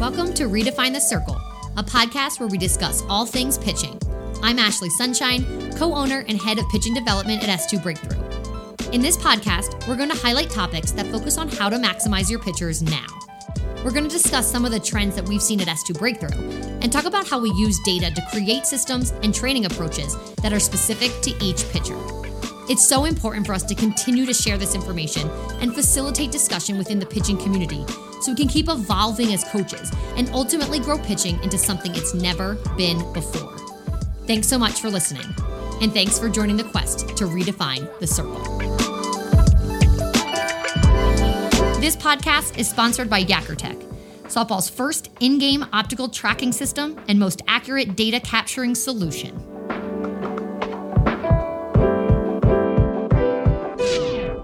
Welcome to Redefine the Circle, a podcast where we discuss all things pitching. I'm Ashley Sunshine, co owner and head of pitching development at S2 Breakthrough. In this podcast, we're going to highlight topics that focus on how to maximize your pitchers now. We're going to discuss some of the trends that we've seen at S2 Breakthrough and talk about how we use data to create systems and training approaches that are specific to each pitcher. It's so important for us to continue to share this information and facilitate discussion within the pitching community so we can keep evolving as coaches and ultimately grow pitching into something it's never been before. Thanks so much for listening, and thanks for joining the quest to redefine the circle. This podcast is sponsored by YakkerTech, softball's first in game optical tracking system and most accurate data capturing solution.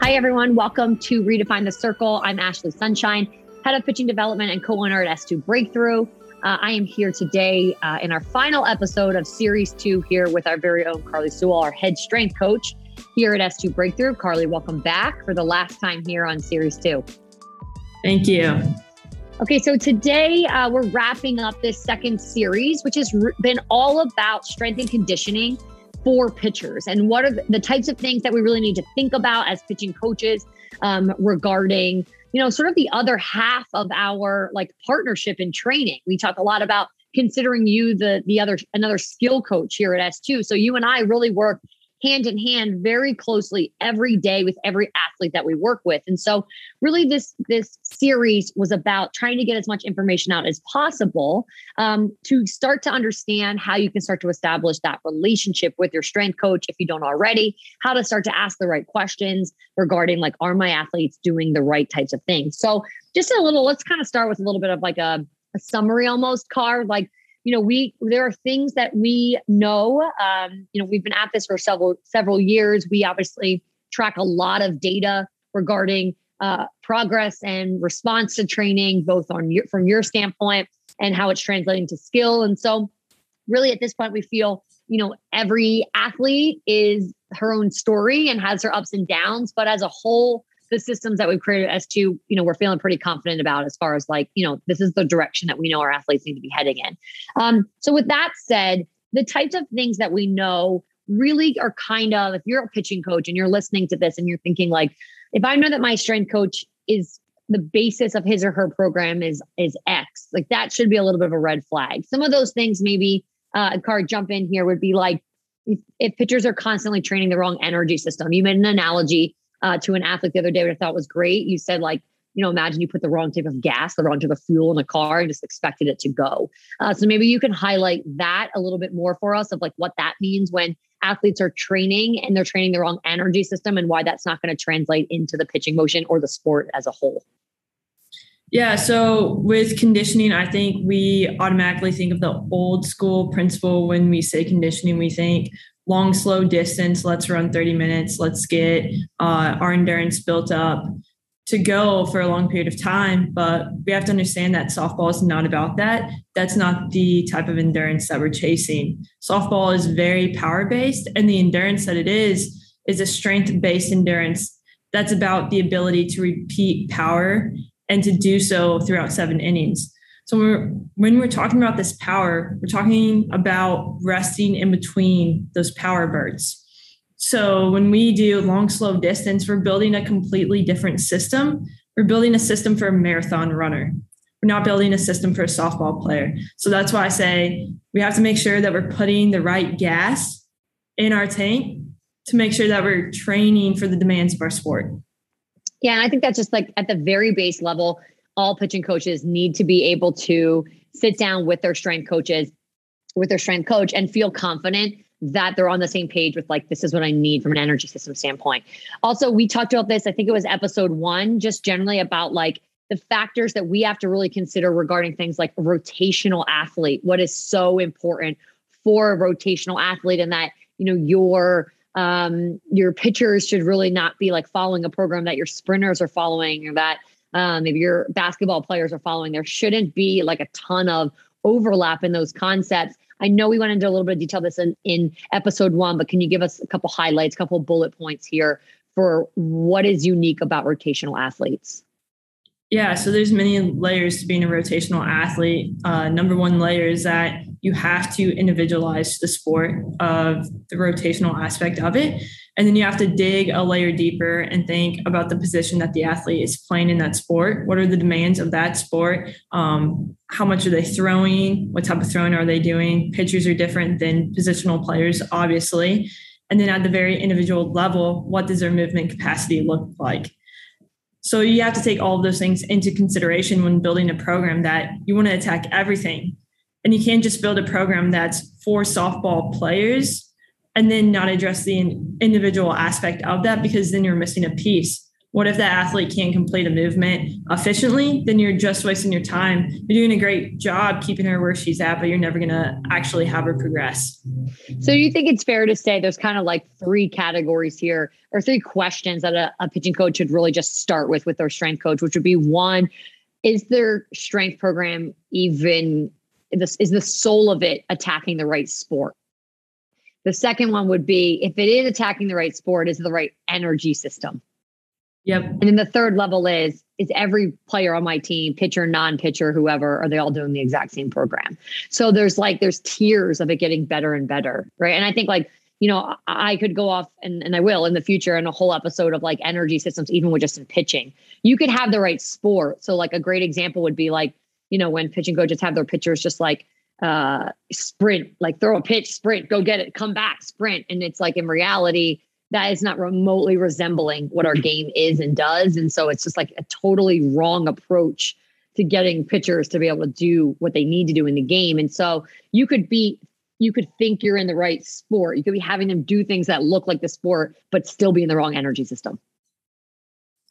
Hi, everyone. Welcome to Redefine the Circle. I'm Ashley Sunshine head of pitching development and co-owner at S2 Breakthrough. Uh, I am here today uh, in our final episode of Series 2 here with our very own Karli Sewell, our head strength coach here at S2 Breakthrough. Karli, welcome back for the last time here on Series 2. Thank you. Okay, so today uh, we're wrapping up this second series, which has been all about strength and conditioning for pitchers and what are the types of things that we really need to think about as pitching coaches um, regarding you know, sort of the other half of our like partnership and training. We talk a lot about considering you the the other another skill coach here at S2. So you and I really work hand in hand very closely every day with every athlete that we work with. And so really this this series was about trying to get as much information out as possible um, to start to understand how you can start to establish that relationship with your strength coach if you don't already how to start to ask the right questions regarding like are my athletes doing the right types of things? So just a little let's kind of start with a little bit of like a, a summary almost card like you know we there are things that we know um, you know we've been at this for several several years. We obviously track a lot of data regarding uh, progress and response to training both on your from your standpoint and how it's translating to skill. And so really at this point we feel you know every athlete is her own story and has her ups and downs. But as a whole the systems that we've created as to, you know, we're feeling pretty confident about as far as like, you know, this is the direction that we know our athletes need to be heading in. Um, so with that said, the types of things that we know really are kind of, if you're a pitching coach and you're listening to this and you're thinking like, if I know that my strength coach is the basis of his or her program is is X, like that should be a little bit of a red flag. Some of those things maybe uh, card jump in here would be like if, if pitchers are constantly training the wrong energy system. You made an analogy uh, to an athlete the other day, which I thought was great. You said like, you know, imagine you put the wrong type of gas, the wrong type of fuel in a car and just expected it to go. Uh, so maybe you can highlight that a little bit more for us of like what that means when athletes are training and they're training the wrong energy system and why that's not going to translate into the pitching motion or the sport as a whole. Yeah, so with conditioning, I think we automatically think of the old school principle when we say conditioning. We think long, slow distance. Let's run 30 minutes. Let's get uh, our endurance built up to go for a long period of time. But we have to understand that softball is not about that. That's not the type of endurance that we're chasing. Softball is very power based, and the endurance that it is is a strength based endurance that's about the ability to repeat power and to do so throughout seven innings. So when we're, when we're talking about this power, we're talking about resting in between those power bursts. So when we do long, slow distance, we're building a completely different system. We're building a system for a marathon runner. We're not building a system for a softball player. So that's why I say we have to make sure that we're putting the right gas in our tank to make sure that we're training for the demands of our sport. Yeah, and I think that's just like at the very base level, all pitching coaches need to be able to sit down with their strength coaches, with their strength coach, and feel confident that they're on the same page with like this is what I need from an energy system standpoint. Also, we talked about this, I think it was episode 1, just generally about like the factors that we have to really consider regarding things like rotational athlete. What is so important for a rotational athlete and that, you know, your um your pitchers should really not be like following a program that your sprinters are following or that um, maybe your basketball players are following. There shouldn't be like a ton of overlap in those concepts. I know we went into a little bit of detail this in, in episode one, but can you give us a couple highlights, a couple bullet points here for what is unique about rotational athletes? Yeah, so there's many layers to being a rotational athlete. Uh, number one layer is that you have to individualize the sport of the rotational aspect of it. And then you have to dig a layer deeper and think about the position that the athlete is playing in that sport. What are the demands of that sport? Um, how much are they throwing? What type of throwing are they doing? Pitchers are different than positional players, obviously. And then at the very individual level, what does their movement capacity look like? So you have to take all of those things into consideration when building a program that you want to attack everything. And you can't just build a program that's for softball players and then not address the individual aspect of that because then you're missing a piece. What if that athlete can't complete a movement efficiently? Then you're just wasting your time. You're doing a great job keeping her where she's at, but you're never going to actually have her progress. So, you think it's fair to say there's kind of like three categories here, or three questions that a, a pitching coach should really just start with with their strength coach, which would be one, is their strength program even this is the soul of it attacking the right sport? The second one would be if it is attacking the right sport, is the right energy system. Yep. And then the third level is is every player on my team, pitcher, non-pitcher, whoever, are they all doing the exact same program? So there's like there's tiers of it getting better and better, right? And I think like you know I could go off and and I will in the future in a whole episode of like energy systems, even with just in pitching. You could have the right sport. So like a great example would be like you know when pitching coaches have their pitchers just like uh sprint like throw a pitch sprint go get it come back sprint. And it's like in reality that is not remotely resembling what our game is and does. And so it's just like a totally wrong approach to getting pitchers to be able to do what they need to do in the game. And so you could be you could think you're in the right sport. You could be having them do things that look like the sport but still be in the wrong energy system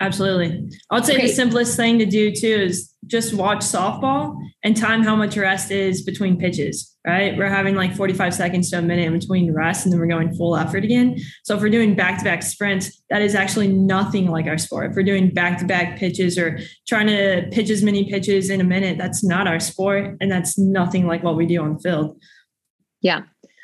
Absolutely. I would say okay. the simplest thing to do too is just watch softball and time how much rest is between pitches, right? We're having like 45 seconds to a minute in between rest and then we're going full effort again. So if we're doing back to back sprints, that is actually nothing like our sport. If we're doing back to back pitches or trying to pitch as many pitches in a minute, that's not our sport. And that's nothing like what we do on the field. Yeah.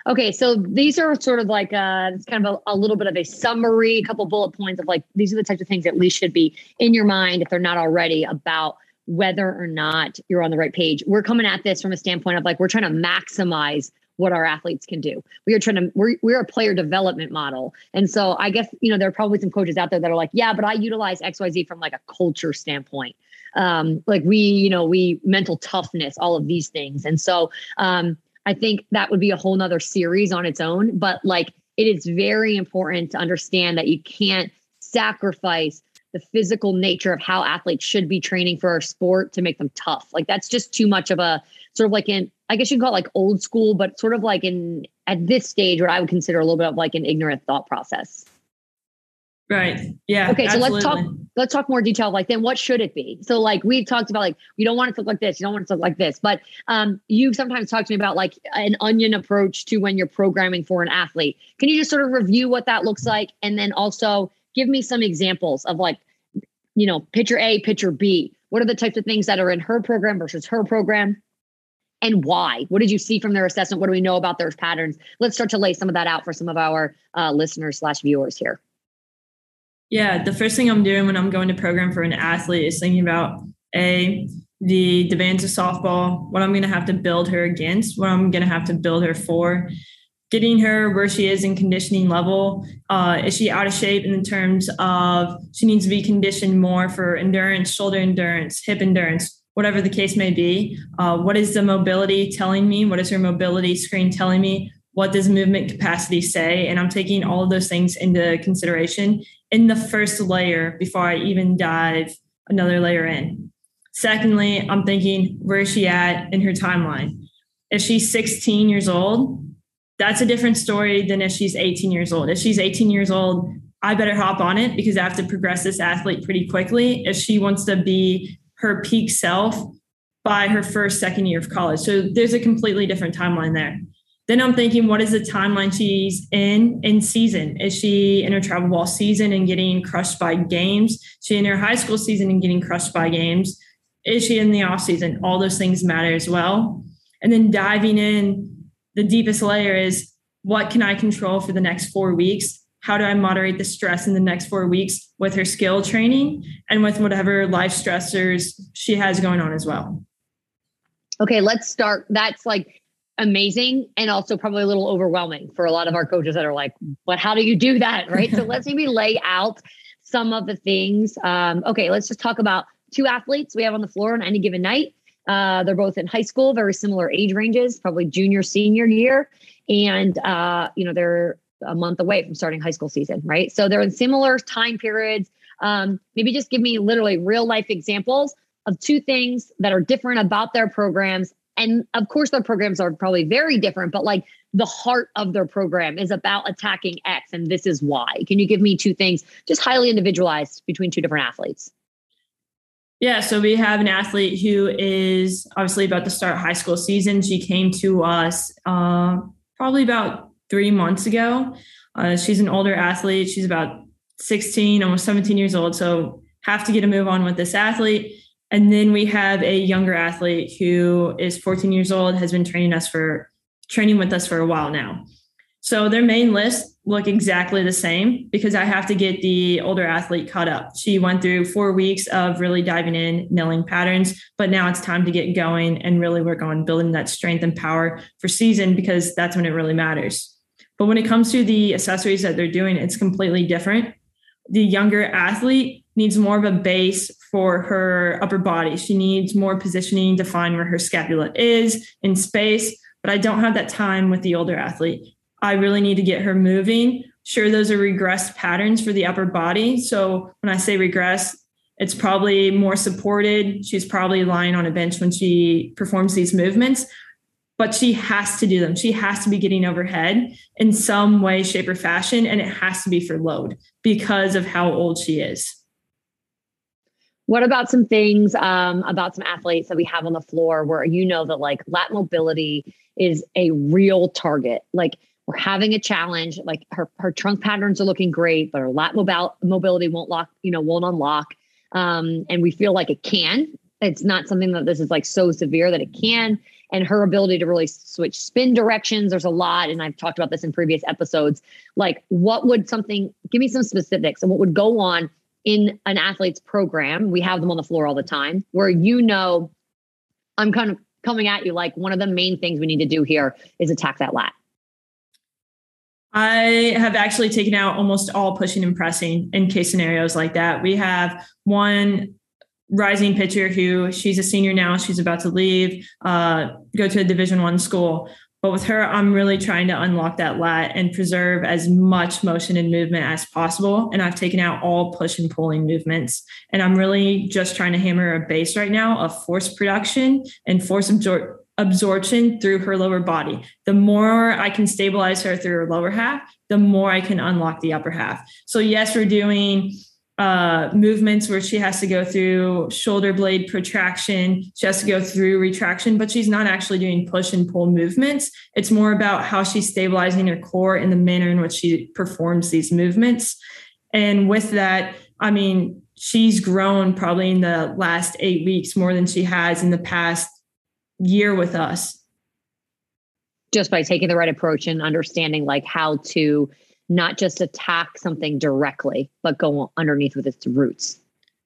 Okay, so these are sort of like uh, it's kind of a, a, little bit of a summary, a couple bullet points of like these are the types of things that at least should be in your mind if they're not already about whether or not you're on the right page. We're coming at this from a standpoint of like we're trying to maximize what our athletes can do. We are trying to we're we're a player development model. And so I guess you know there are probably some coaches out there that are like, yeah, but I utilize XYZ from like a culture standpoint. Um, like we, you know, we mental toughness, all of these things. And so um I think that would be a whole nother series on its own. But like it is very important to understand that you can't sacrifice the physical nature of how athletes should be training for our sport to make them tough. Like that's just too much of a sort of like in I guess you can call it like old school, but sort of like in at this stage what I would consider a little bit of like an ignorant thought process. Right. Yeah. Okay. So let's talk. Let's talk more detail. Like, then what should it be? So, like, we've talked about like you don't want it to look like this. You don't want it to look like this. But um, you've sometimes talked to me about like an onion approach to when you're programming for an athlete. Can you just sort of review what that looks like, and then also give me some examples of like, you know, pitcher A, pitcher B. What are the types of things that are in her program versus her program? and why? What did you see from their assessment? What do we know about their patterns? Let's start to lay some of that out for some of our uh, listeners slash viewers here. Yeah, the first thing I'm doing when I'm going to program for an athlete is thinking about a the demands of softball, what I'm going to have to build her against, what I'm going to have to build her for, getting her where she is in conditioning level. Uh, is she out of shape in terms of she needs to be conditioned more for endurance, shoulder endurance, hip endurance, whatever the case may be? Uh, what is the mobility telling me? What is her mobility screen telling me? What does movement capacity say? And I'm taking all of those things into consideration in the first layer before I even dive another layer in. Secondly, I'm thinking, where is she at in her timeline? If she's 16 years old, that's a different story than if she's 18 years old. If she's 18 years old, I better hop on it because I have to progress this athlete pretty quickly if she wants to be her peak self by her first, second year of college. So there's a completely different timeline there. Then I'm thinking, what is the timeline she's in in season? Is she in her travel ball season and getting crushed by games? She in her high school season and getting crushed by games? Is she in the off season? All those things matter as well. And then diving in, the deepest layer is what can I control for the next four weeks? how do I moderate the stress in the next four weeks with her skill training and with whatever life stressors she has going on as well. Okay, let's start. That's like amazing and also probably a little overwhelming for a lot of our coaches that are like, but how do you do that? Right. so let's maybe lay out some of the things. Um, okay, let's just talk about two athletes we have on the floor on any given night. Uh, they're both in high school, very similar age ranges, probably junior, senior year. And, uh, you know, they're a month away from starting high school season, right? So they're in similar time periods. Um, maybe just give me literally real life examples of two things that are different about their programs. And of course, their programs are probably very different, but like the heart of their program is about attacking X, and this is why. Can you give me two things, just highly individualized between two different athletes? Yeah, so we have an athlete who is obviously about to start high school season. She came to us uh, probably about three months ago. Uh, she's an older athlete. She's about 16, almost 17 years old. So have to get a move on with this athlete. And then we have a younger athlete who is 14 years old, has been training us for training with us for a while now. So their main list look exactly the same because I have to get the older athlete caught up. She went through four weeks of really diving in, nailing patterns, but now it's time to get going and really work on building that strength and power for season because that's when it really matters. But when it comes to the accessories that they're doing, it's completely different. The younger athlete needs more of a base for her upper body. She needs more positioning to find where her scapula is in space. But I don't have that time with the older athlete. I really need to get her moving. Sure, those are regressed patterns for the upper body. So when I say regress, it's probably more supported. She's probably lying on a bench when she performs these movements, but she has to do them. She has to be getting overhead in some way, shape, or fashion. And it has to be for load because of how old she is. What about some things um, about some athletes that we have on the floor where you know that like lat mobility is a real target? Like, we're having a challenge. Like her her trunk patterns are looking great, but her lat mobile, mobility won't lock, you know, won't unlock. Um, and we feel like it can. It's not something that this is like so severe that it can. And her ability to really switch spin directions, there's a lot. And I've talked about this in previous episodes. Like, what would something, give me some specifics and what would go on in an athlete's program? We have them on the floor all the time where you know, I'm kind of coming at you like one of the main things we need to do here is attack that lat. I have actually taken out almost all pushing and pressing in case scenarios like that. We have one rising pitcher who she's a senior now. She's about to leave, uh, go to a Division One school. But with her, I'm really trying to unlock that lat and preserve as much motion and movement as possible. And I've taken out all push and pulling movements. And I'm really just trying to hammer a base right now of force production and force absorption absorption through her lower body. The more I can stabilize her through her lower half, the more I can unlock the upper half. So, yes, we're doing uh, movements where she has to go through shoulder blade protraction, she has to go through retraction, but she's not actually doing push and pull movements. It's more about how she's stabilizing her core in the manner in which she performs these movements. And with that, I mean, she's grown probably in the last eight weeks more than she has in the past year with us just by taking the right approach and understanding like how to not just attack something directly but go underneath with its roots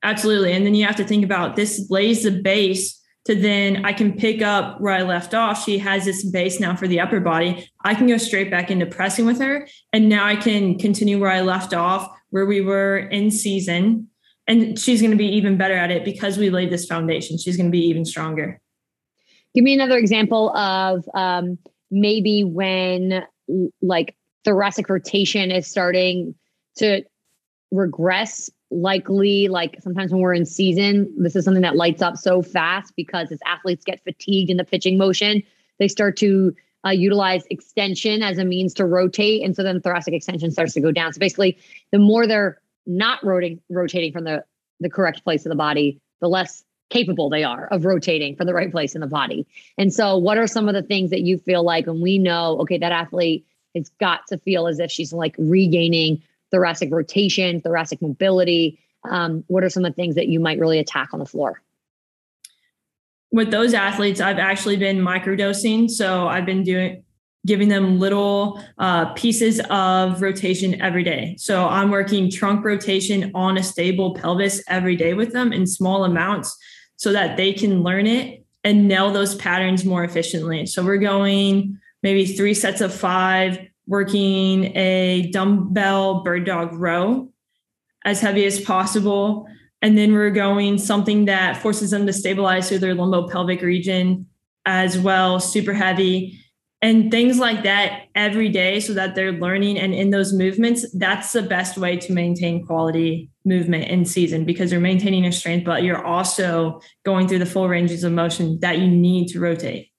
absolutely and then you have to think about this lays the base to then I can pick up where I left off. She has this base now for the upper body. I can go straight back into pressing with her. And now I can continue where I left off, where we were in season. And she's going to be even better at it because we laid this foundation. She's going to be even stronger. Give me another example of um, maybe when like thoracic rotation is starting to regress likely like sometimes when we're in season this is something that lights up so fast because as athletes get fatigued in the pitching motion they start to uh, utilize extension as a means to rotate and so then thoracic extension starts to go down so basically the more they're not rotating rotating from the the correct place of the body the less capable they are of rotating from the right place in the body. And so, what are some of the things that you feel like when we know, okay, that athlete has got to feel as if she's like regaining thoracic rotation, thoracic mobility? Um, what are some of the things that you might really attack on the floor? With those athletes, I've actually been microdosing. So I've been doing giving them little uh, pieces of rotation every day. So I'm working trunk rotation on a stable pelvis every day with them in small amounts so that they can learn it and nail those patterns more efficiently. So we're going maybe three sets of five, working a dumbbell bird dog row as heavy as possible. And then we're going something that forces them to stabilize through their lumbo-pelvic region as well, super heavy and things like that every day so that they're learning and in those movements that's the best way to maintain quality movement in season because you're maintaining your strength but you're also going through the full ranges of motion that you need to rotate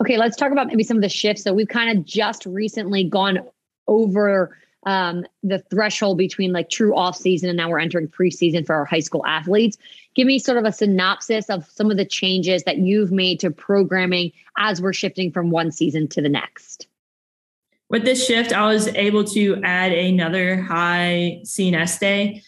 okay let's talk about maybe some of the shifts so we've kind of just recently gone over um, the threshold between like true off season and now we're entering preseason for our high school athletes give me sort of a synopsis of some of the changes that you've made to programming as we're shifting from one season to the next. With this shift, I was able to add another high CNS day.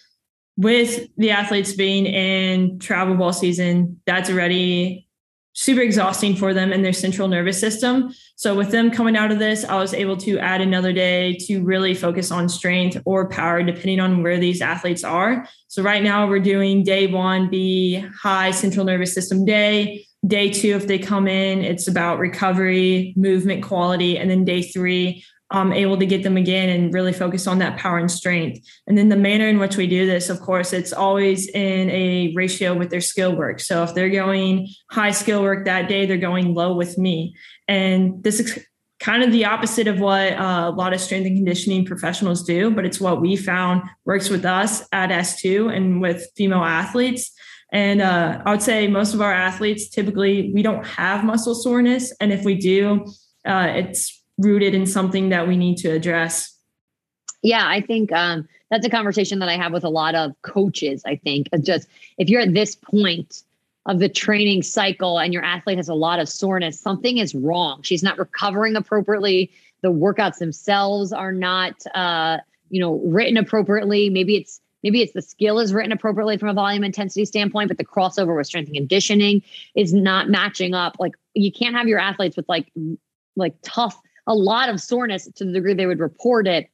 With the athletes being in travel ball season, that's already super exhausting for them and their central nervous system. So with them coming out of this, I was able to add another day to really focus on strength or power, depending on where these athletes are. So right now we're doing day one be high central nervous system day. Day two, if they come in, it's about recovery, movement quality. And then day three, um, able to get them again and really focus on that power and strength. And then the manner in which we do this, of course, it's always in a ratio with their skill work. So if they're going high skill work that day, they're going low with me. And this is kind of the opposite of what uh, a lot of strength and conditioning professionals do, but it's what we found works with us at S2 and with female athletes. And uh, I would say most of our athletes typically we don't have muscle soreness, and if we do, uh, it's rooted in something that we need to address. Yeah, I think um, that's a conversation that I have with a lot of coaches. I think just if you're at this point of the training cycle and your athlete has a lot of soreness, something is wrong. She's not recovering appropriately. The workouts themselves are not, uh, you know, written appropriately. Maybe it's maybe it's the skill is written appropriately from a volume intensity standpoint, but the crossover with strength and conditioning is not matching up. Like you can't have your athletes with like like tough a lot of soreness to the degree they would report it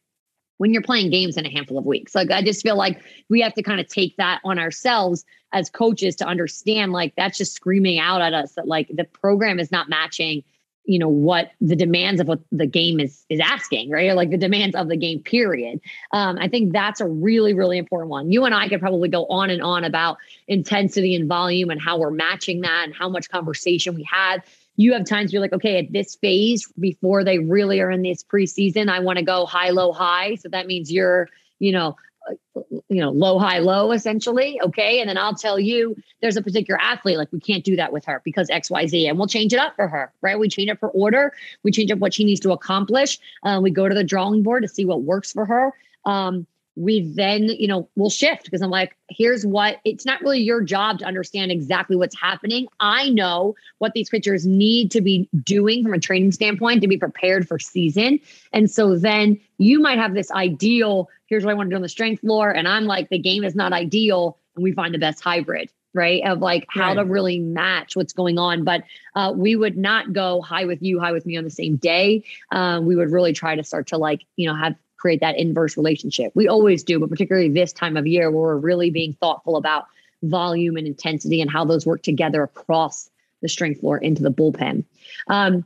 when you're playing games in a handful of weeks. Like I just feel like we have to kind of take that on ourselves as coaches to understand like that's just screaming out at us that like the program is not matching you know what the demands of what the game is is asking right? Like the demands of the game period. Um, i think that's a really really important one. You and i could probably go on and on about intensity and volume and how we're matching that and how much conversation we had you have times you're like, okay, at this phase before they really are in this preseason, I want to go high, low, high. So that means you're, you know, uh, you know, low, high, low, essentially. Okay. And then I'll tell you there's a particular athlete, like we can't do that with her because XYZ. And we'll change it up for her, right? We change it for order. We change up what she needs to accomplish. Uh, we go to the drawing board to see what works for her. Um, we then, you know, will shift because I'm like, here's what it's not really your job to understand exactly what's happening. I know what these pitchers need to be doing from a training standpoint to be prepared for season. And so then you might have this ideal, here's what I want to do on the strength floor. And I'm like, the game is not ideal. And we find the best hybrid right of like how right. to really match what's going on but uh, we would not go high with you high with me on the same day um, we would really try to start to like you know have create that inverse relationship. We always do, but particularly this time of year where we're really being thoughtful about volume and intensity and how those work together across the strength floor into the bullpen. Um,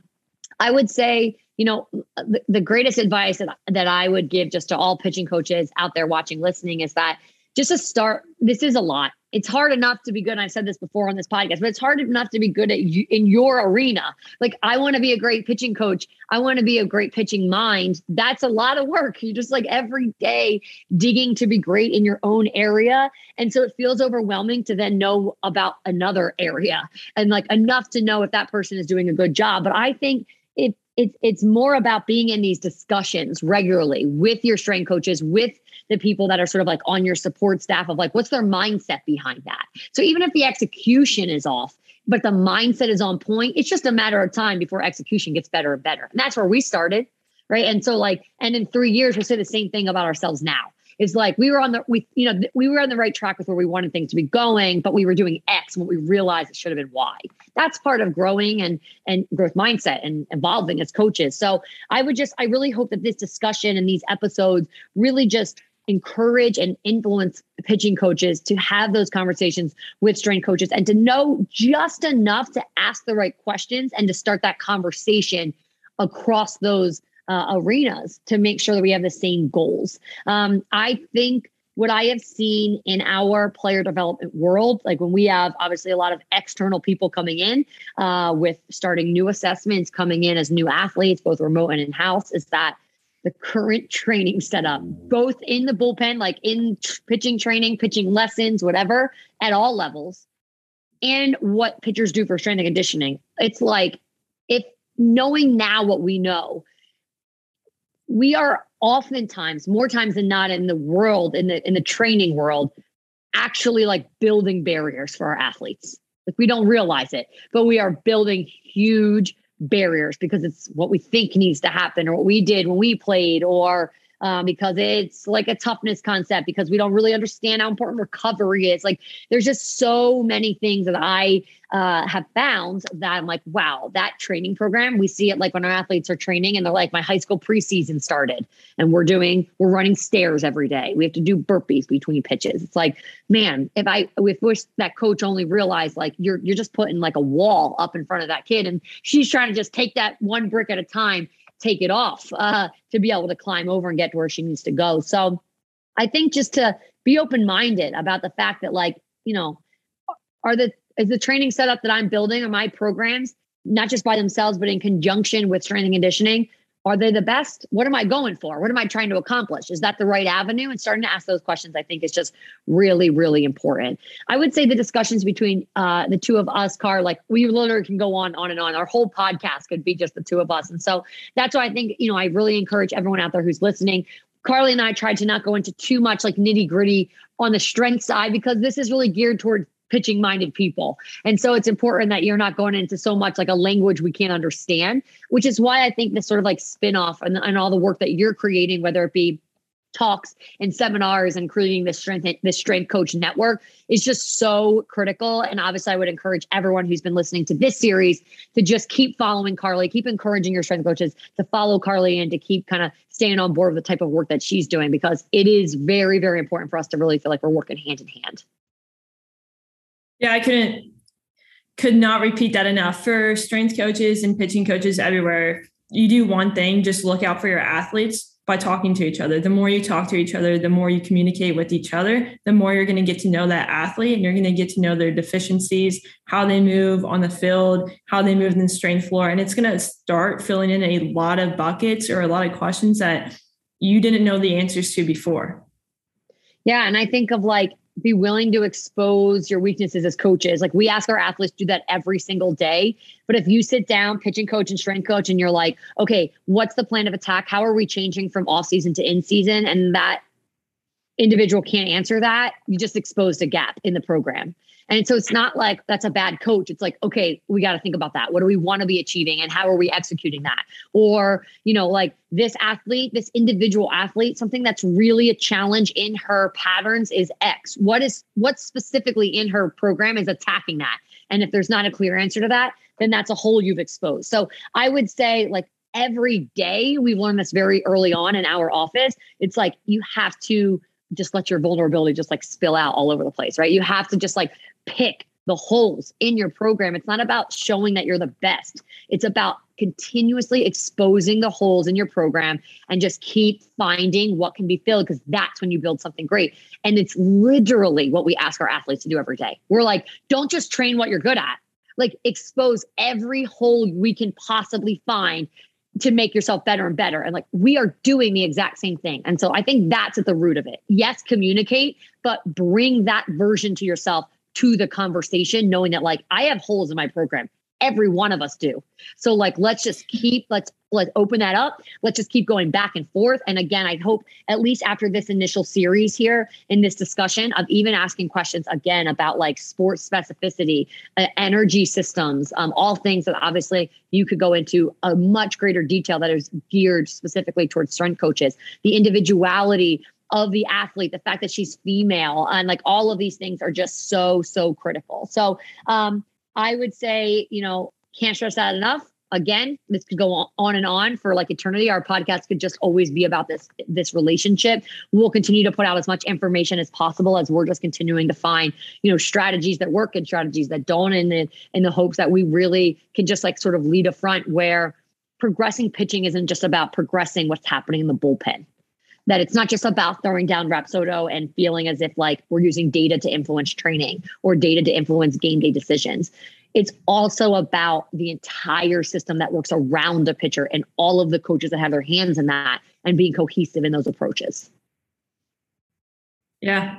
I would say, you know, the, the greatest advice that, that I would give just to all pitching coaches out there watching, listening is that just to start, this is a lot it's hard enough to be good. I've said this before on this podcast, but it's hard enough to be good at you, in your arena. Like I want to be a great pitching coach. I want to be a great pitching mind. That's a lot of work. You just like every day digging to be great in your own area. And so it feels overwhelming to then know about another area and like enough to know if that person is doing a good job. But I think it, it it's more about being in these discussions regularly with your strength coaches, with the people that are sort of like on your support staff of like what's their mindset behind that? So even if the execution is off but the mindset is on point it's just a matter of time before execution gets better and better. And that's where we started right? And so like and in three years we'll say the same thing about ourselves now is like we were on the we you know we were on the right track with where we wanted things to be going but we were doing x what we realized it should have been y. That's part of growing and and growth mindset and evolving as coaches. So i would just i really hope that this discussion and these episodes really just encourage and influence pitching coaches to have those conversations with strength coaches and to know just enough to ask the right questions and to start that conversation across those uh, arenas to make sure that we have the same goals. Um, I think what I have seen in our player development world, like when we have obviously a lot of external people coming in uh, with starting new assessments, coming in as new athletes, both remote and in house, is that the current training setup, both in the bullpen, like in tr- pitching training, pitching lessons, whatever, at all levels, and what pitchers do for strength and conditioning. It's like if knowing now what we know, we are oftentimes more times than not in the world in the in the training world actually like building barriers for our athletes. Like we don't realize it but we are building huge barriers because it's what we think needs to happen or what we did when we played or um, because it's like a toughness concept because we don't really understand how important recovery is. Like there's just so many things that I uh, have found that I'm like, wow, that training program. We see it like when our athletes are training and they're like, my high school preseason started and we're doing, we're running stairs every day. We have to do burpees between pitches. It's like, man, if I if wish that coach only realized like you're you're just putting like a wall up in front of that kid and she's trying to just take that one brick at a time take it off uh, to be able to climb over and get to where she needs to go. So I think just to be open minded about the fact that, like, you know, are the is the training setup that I'm building or my programs not just by themselves, but in conjunction with strength and conditioning are they the best? What am I going for? What am I trying to accomplish? Is that the right avenue? And starting to ask those questions, I think, is just really, really important. I would say the discussions between uh, the two of us, Car, like we literally can go on, on and on. Our whole podcast could be just the two of us. And so that's why I think, you know, I really encourage everyone out there who's listening. Karli and I tried to not go into too much like nitty gritty on the strength side because this is really geared towards pitching minded people. And so it's important that you're not going into so much like a language we can't understand, which is why I think this sort of like spin off and, and all the work that you're creating, whether it be talks and seminars and creating this strength this strength coach network is just so critical and obviously i would encourage everyone who's been listening to this series to just keep following karli keep encouraging your strength coaches to follow karli and to keep kind of staying on board with the type of work that she's doing because it is very very important for us to really feel like we're working hand in hand yeah, I couldn't could not repeat that enough for strength coaches and pitching coaches everywhere. You do one thing, just look out for your athletes by talking to each other. The more you talk to each other, the more you communicate with each other, the more you're going to get to know that athlete and you're going to get to know their deficiencies, how they move on the field, how they move in the strength floor. And it's going to start filling in a lot of buckets or a lot of questions that you didn't know the answers to before. Yeah. And I think of like be willing to expose your weaknesses as coaches. Like we ask our athletes to do that every single day. But if you sit down, pitching coach and strength coach, and you're like, okay, what's the plan of attack? How are we changing from off season to in season? And that individual can't answer that, you just exposed a gap in the program. And so it's not like that's a bad coach. It's like, okay, we got to think about that. What do we want to be achieving and how are we executing that? Or, you know, like this athlete, this individual athlete, something that's really a challenge in her patterns is X. What is what specifically in her program is attacking that? And if there's not a clear answer to that, then that's a hole you've exposed. So I would say like every day we've learned this very early on in our office. It's like you have to just let your vulnerability just like spill out all over the place, right? You have to just like pick the holes in your program. It's not about showing that you're the best. It's about continuously exposing the holes in your program and just keep finding what can be filled because that's when you build something great. And it's literally what we ask our athletes to do every day. We're like, don't just train what you're good at. Like expose every hole we can possibly find to make yourself better and better. And like we are doing the exact same thing. And so I think that's at the root of it. Yes, communicate, but bring that version to yourself to the conversation, knowing that like I have holes in my program. Every one of us do. So like let's just keep let's let's open that up. Let's just keep going back and forth. And again, I hope at least after this initial series here in this discussion of even asking questions again about like sports specificity, uh, energy systems, um, all things that obviously you could go into a much greater detail that is geared specifically towards strength coaches, the individuality of the athlete, the fact that she's female, and like all of these things are just so, so critical. So um, I would say, you know, can't stress that enough. Again, this could go on and on for like eternity. Our podcast could just always be about this this relationship. We'll continue to put out as much information as possible as we're just continuing to find, you know, strategies that work and strategies that don't, in, in the hopes that we really can just like sort of lead a front where progressing pitching isn't just about progressing what's happening in the bullpen that it's not just about throwing down Rapsodo and feeling as if like we're using data to influence training or data to influence game day decisions. It's also about the entire system that works around the pitcher and all of the coaches that have their hands in that and being cohesive in those approaches. Yeah.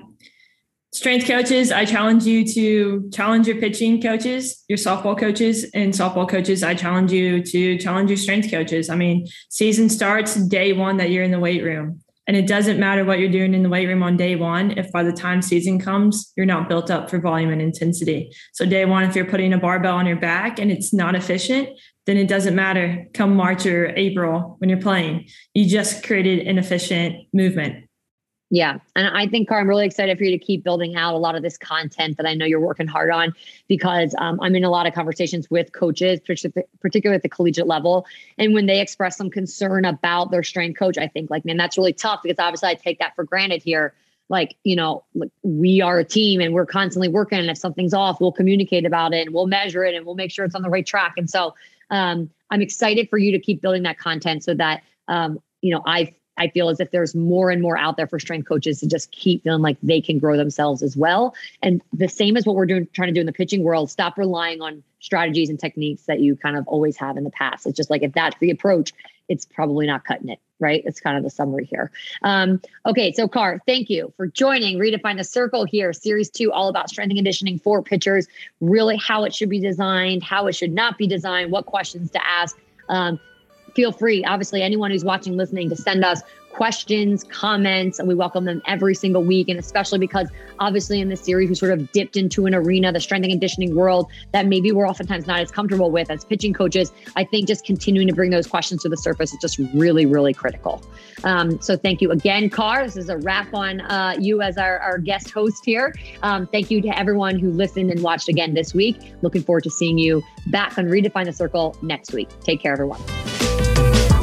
Strength coaches, I challenge you to challenge your pitching coaches, your softball coaches, and softball coaches. I challenge you to challenge your strength coaches. I mean, season starts day one that you're in the weight room. And it doesn't matter what you're doing in the weight room on day one, if by the time season comes, you're not built up for volume and intensity. So, day one, if you're putting a barbell on your back and it's not efficient, then it doesn't matter come March or April when you're playing. You just created inefficient movement. Yeah. And I think, Car, I'm really excited for you to keep building out a lot of this content that I know you're working hard on because um, I'm in a lot of conversations with coaches, particularly at the collegiate level. And when they express some concern about their strength coach, I think, like, man, that's really tough because obviously I take that for granted here. Like, you know, we are a team and we're constantly working. And if something's off, we'll communicate about it and we'll measure it and we'll make sure it's on the right track. And so um, I'm excited for you to keep building that content so that, um, you know, I I feel as if there's more and more out there for strength coaches to just keep feeling like they can grow themselves as well. And the same as what we're doing, trying to do in the pitching world, stop relying on strategies and techniques that you kind of always have in the past. It's just like if that's the approach, it's probably not cutting it, right? It's kind of the summary here. Um, okay, so Car, thank you for joining Redefine the Circle here, series two, all about strength and conditioning for pitchers, really how it should be designed, how it should not be designed, what questions to ask. Um, feel free, obviously, anyone who's watching, listening, to send us questions, comments, and we welcome them every single week. And especially because obviously in this series, we sort of dipped into an arena, the strength and conditioning world that maybe we're oftentimes not as comfortable with as pitching coaches. I think just continuing to bring those questions to the surface is just really, really critical. Um, so thank you again, Car. This is a wrap on uh, you as our, our guest host here. Um, thank you to everyone who listened and watched again this week. Looking forward to seeing you back on Redefine the Circle next week. Take care, everyone.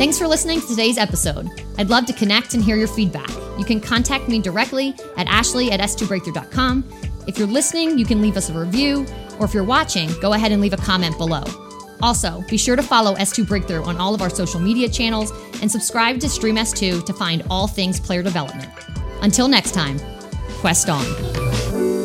Thanks for listening to today's episode. I'd love to connect and hear your feedback. You can contact me directly at ashley at s2breakthrough.com. If you're listening, you can leave us a review, or if you're watching, go ahead and leave a comment below. Also, be sure to follow S2 Breakthrough on all of our social media channels and subscribe to Stream S2 to find all things player development. Until next time, quest on.